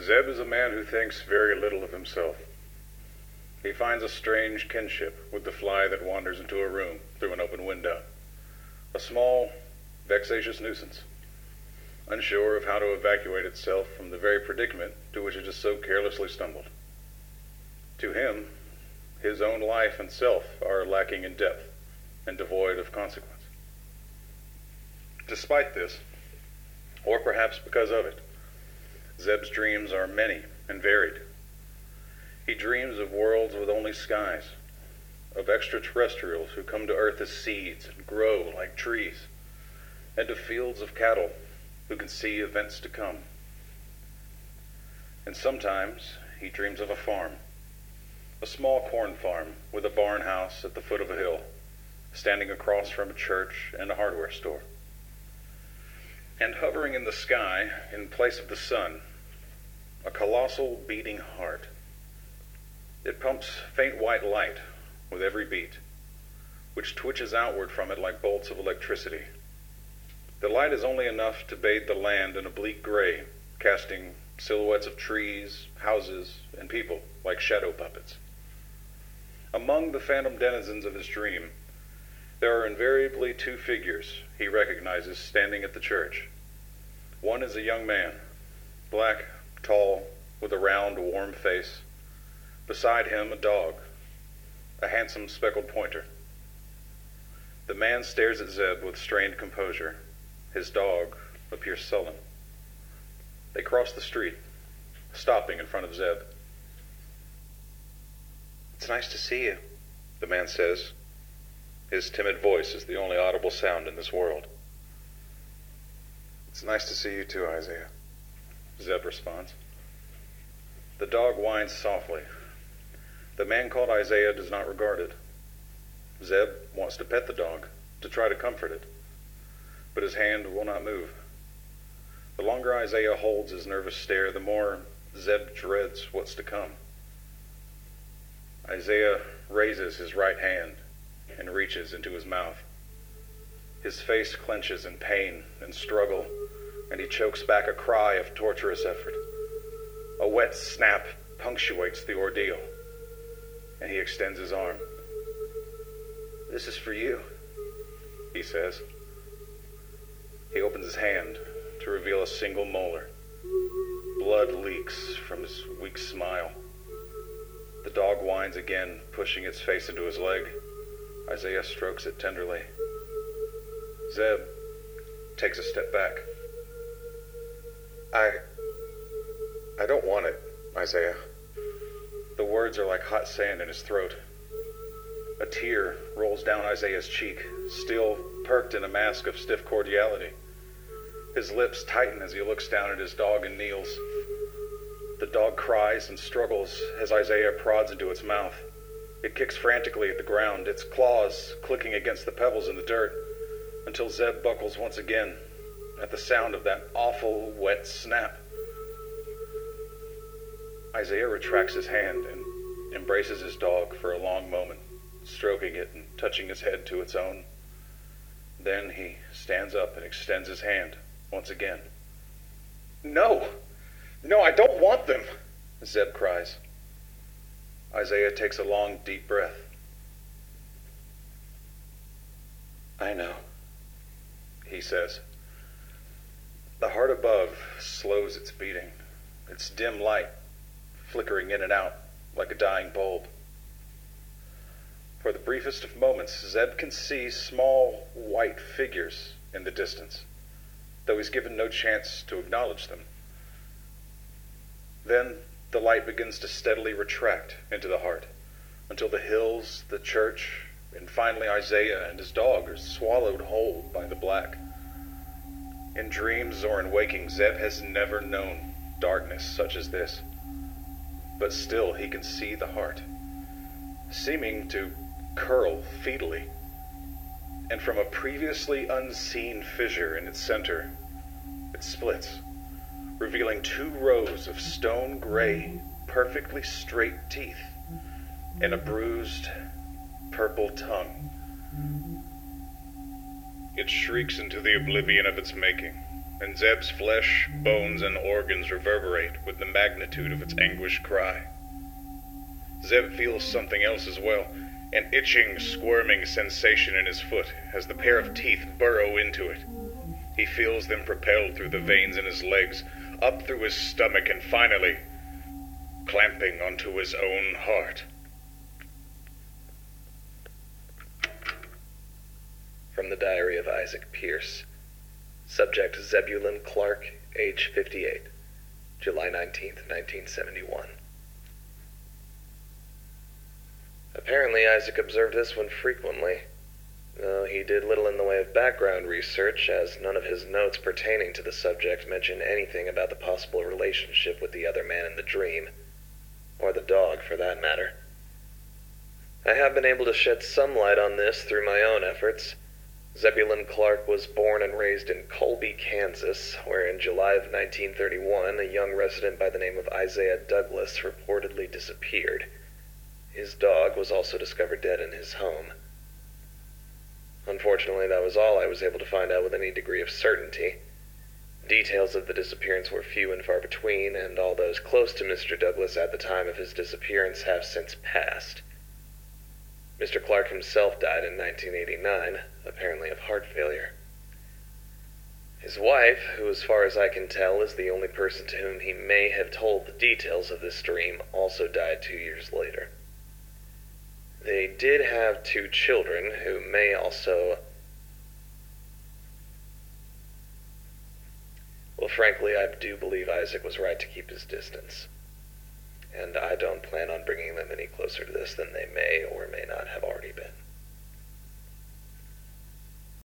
Zeb is a man who thinks very little of himself. He finds a strange kinship with the fly that wanders into a room through an open window. A small, vexatious nuisance, unsure of how to evacuate itself from the very predicament to which it has so carelessly stumbled. To him, his own life and self are lacking in depth and devoid of consequence. Despite this, or perhaps because of it, Zeb's dreams are many and varied. He dreams of worlds with only skies, of extraterrestrials who come to Earth as seeds and grow like trees, and of fields of cattle who can see events to come. And sometimes he dreams of a farm, a small corn farm with a barn house at the foot of a hill, standing across from a church and a hardware store. And hovering in the sky, in place of the sun, a colossal beating heart. It pumps faint white light with every beat, which twitches outward from it like bolts of electricity. The light is only enough to bathe the land in a bleak gray, casting silhouettes of trees, houses, and people like shadow puppets. Among the phantom denizens of his dream, there are invariably two figures he recognizes standing at the church. One is a young man, black, tall, with a round, warm face. Beside him, a dog, a handsome speckled pointer. The man stares at Zeb with strained composure. His dog appears sullen. They cross the street, stopping in front of Zeb. It's nice to see you, the man says. His timid voice is the only audible sound in this world. It's nice to see you too, Isaiah. Zeb responds. The dog whines softly. The man called Isaiah does not regard it. Zeb wants to pet the dog, to try to comfort it, but his hand will not move. The longer Isaiah holds his nervous stare, the more Zeb dreads what's to come. Isaiah raises his right hand and reaches into his mouth. His face clenches in pain and struggle and he chokes back a cry of torturous effort. A wet snap punctuates the ordeal, and he extends his arm. This is for you, he says. He opens his hand to reveal a single molar. Blood leaks from his weak smile. The dog whines again, pushing its face into his leg. Isaiah strokes it tenderly. Zeb takes a step back. I. I don't want it, Isaiah. The words are like hot sand in his throat. A tear rolls down Isaiah's cheek, still perked in a mask of stiff cordiality. His lips tighten as he looks down at his dog and kneels. The dog cries and struggles as Isaiah prods into its mouth. It kicks frantically at the ground, its claws clicking against the pebbles in the dirt, until Zeb buckles once again at the sound of that awful wet snap. Isaiah retracts his hand and embraces his dog for a long moment, stroking it and touching his head to its own. Then he stands up and extends his hand once again. No! No, I don't want them! Zeb cries. Isaiah takes a long, deep breath. I know, he says. The heart above slows its beating, its dim light flickering in and out like a dying bulb. For the briefest of moments, Zeb can see small white figures in the distance, though he's given no chance to acknowledge them. Then the light begins to steadily retract into the heart until the hills, the church, and finally Isaiah and his dog are swallowed whole by the black. In dreams or in waking, Zeb has never known darkness such as this. But still he can see the heart, seeming to curl fetally. And from a previously unseen fissure in its center, it splits, revealing two rows of stone gray, perfectly straight teeth and a bruised, purple tongue. It shrieks into the oblivion of its making, and Zeb's flesh, bones, and organs reverberate with the magnitude of its anguished cry. Zeb feels something else as well an itching, squirming sensation in his foot as the pair of teeth burrow into it. He feels them propelled through the veins in his legs, up through his stomach, and finally clamping onto his own heart. From the Diary of Isaac Pierce. Subject Zebulon Clark, age 58. July 19, 1971. Apparently, Isaac observed this one frequently, though he did little in the way of background research, as none of his notes pertaining to the subject mention anything about the possible relationship with the other man in the dream, or the dog for that matter. I have been able to shed some light on this through my own efforts. Zebulon Clark was born and raised in Colby, Kansas, where in July of 1931 a young resident by the name of Isaiah Douglas reportedly disappeared. His dog was also discovered dead in his home. Unfortunately, that was all I was able to find out with any degree of certainty. Details of the disappearance were few and far between, and all those close to Mr. Douglas at the time of his disappearance have since passed. Mr. Clark himself died in 1989, apparently of heart failure. His wife, who, as far as I can tell, is the only person to whom he may have told the details of this dream, also died two years later. They did have two children who may also. Well, frankly, I do believe Isaac was right to keep his distance. And I don't plan on bringing them any closer to this than they may or may not have already been.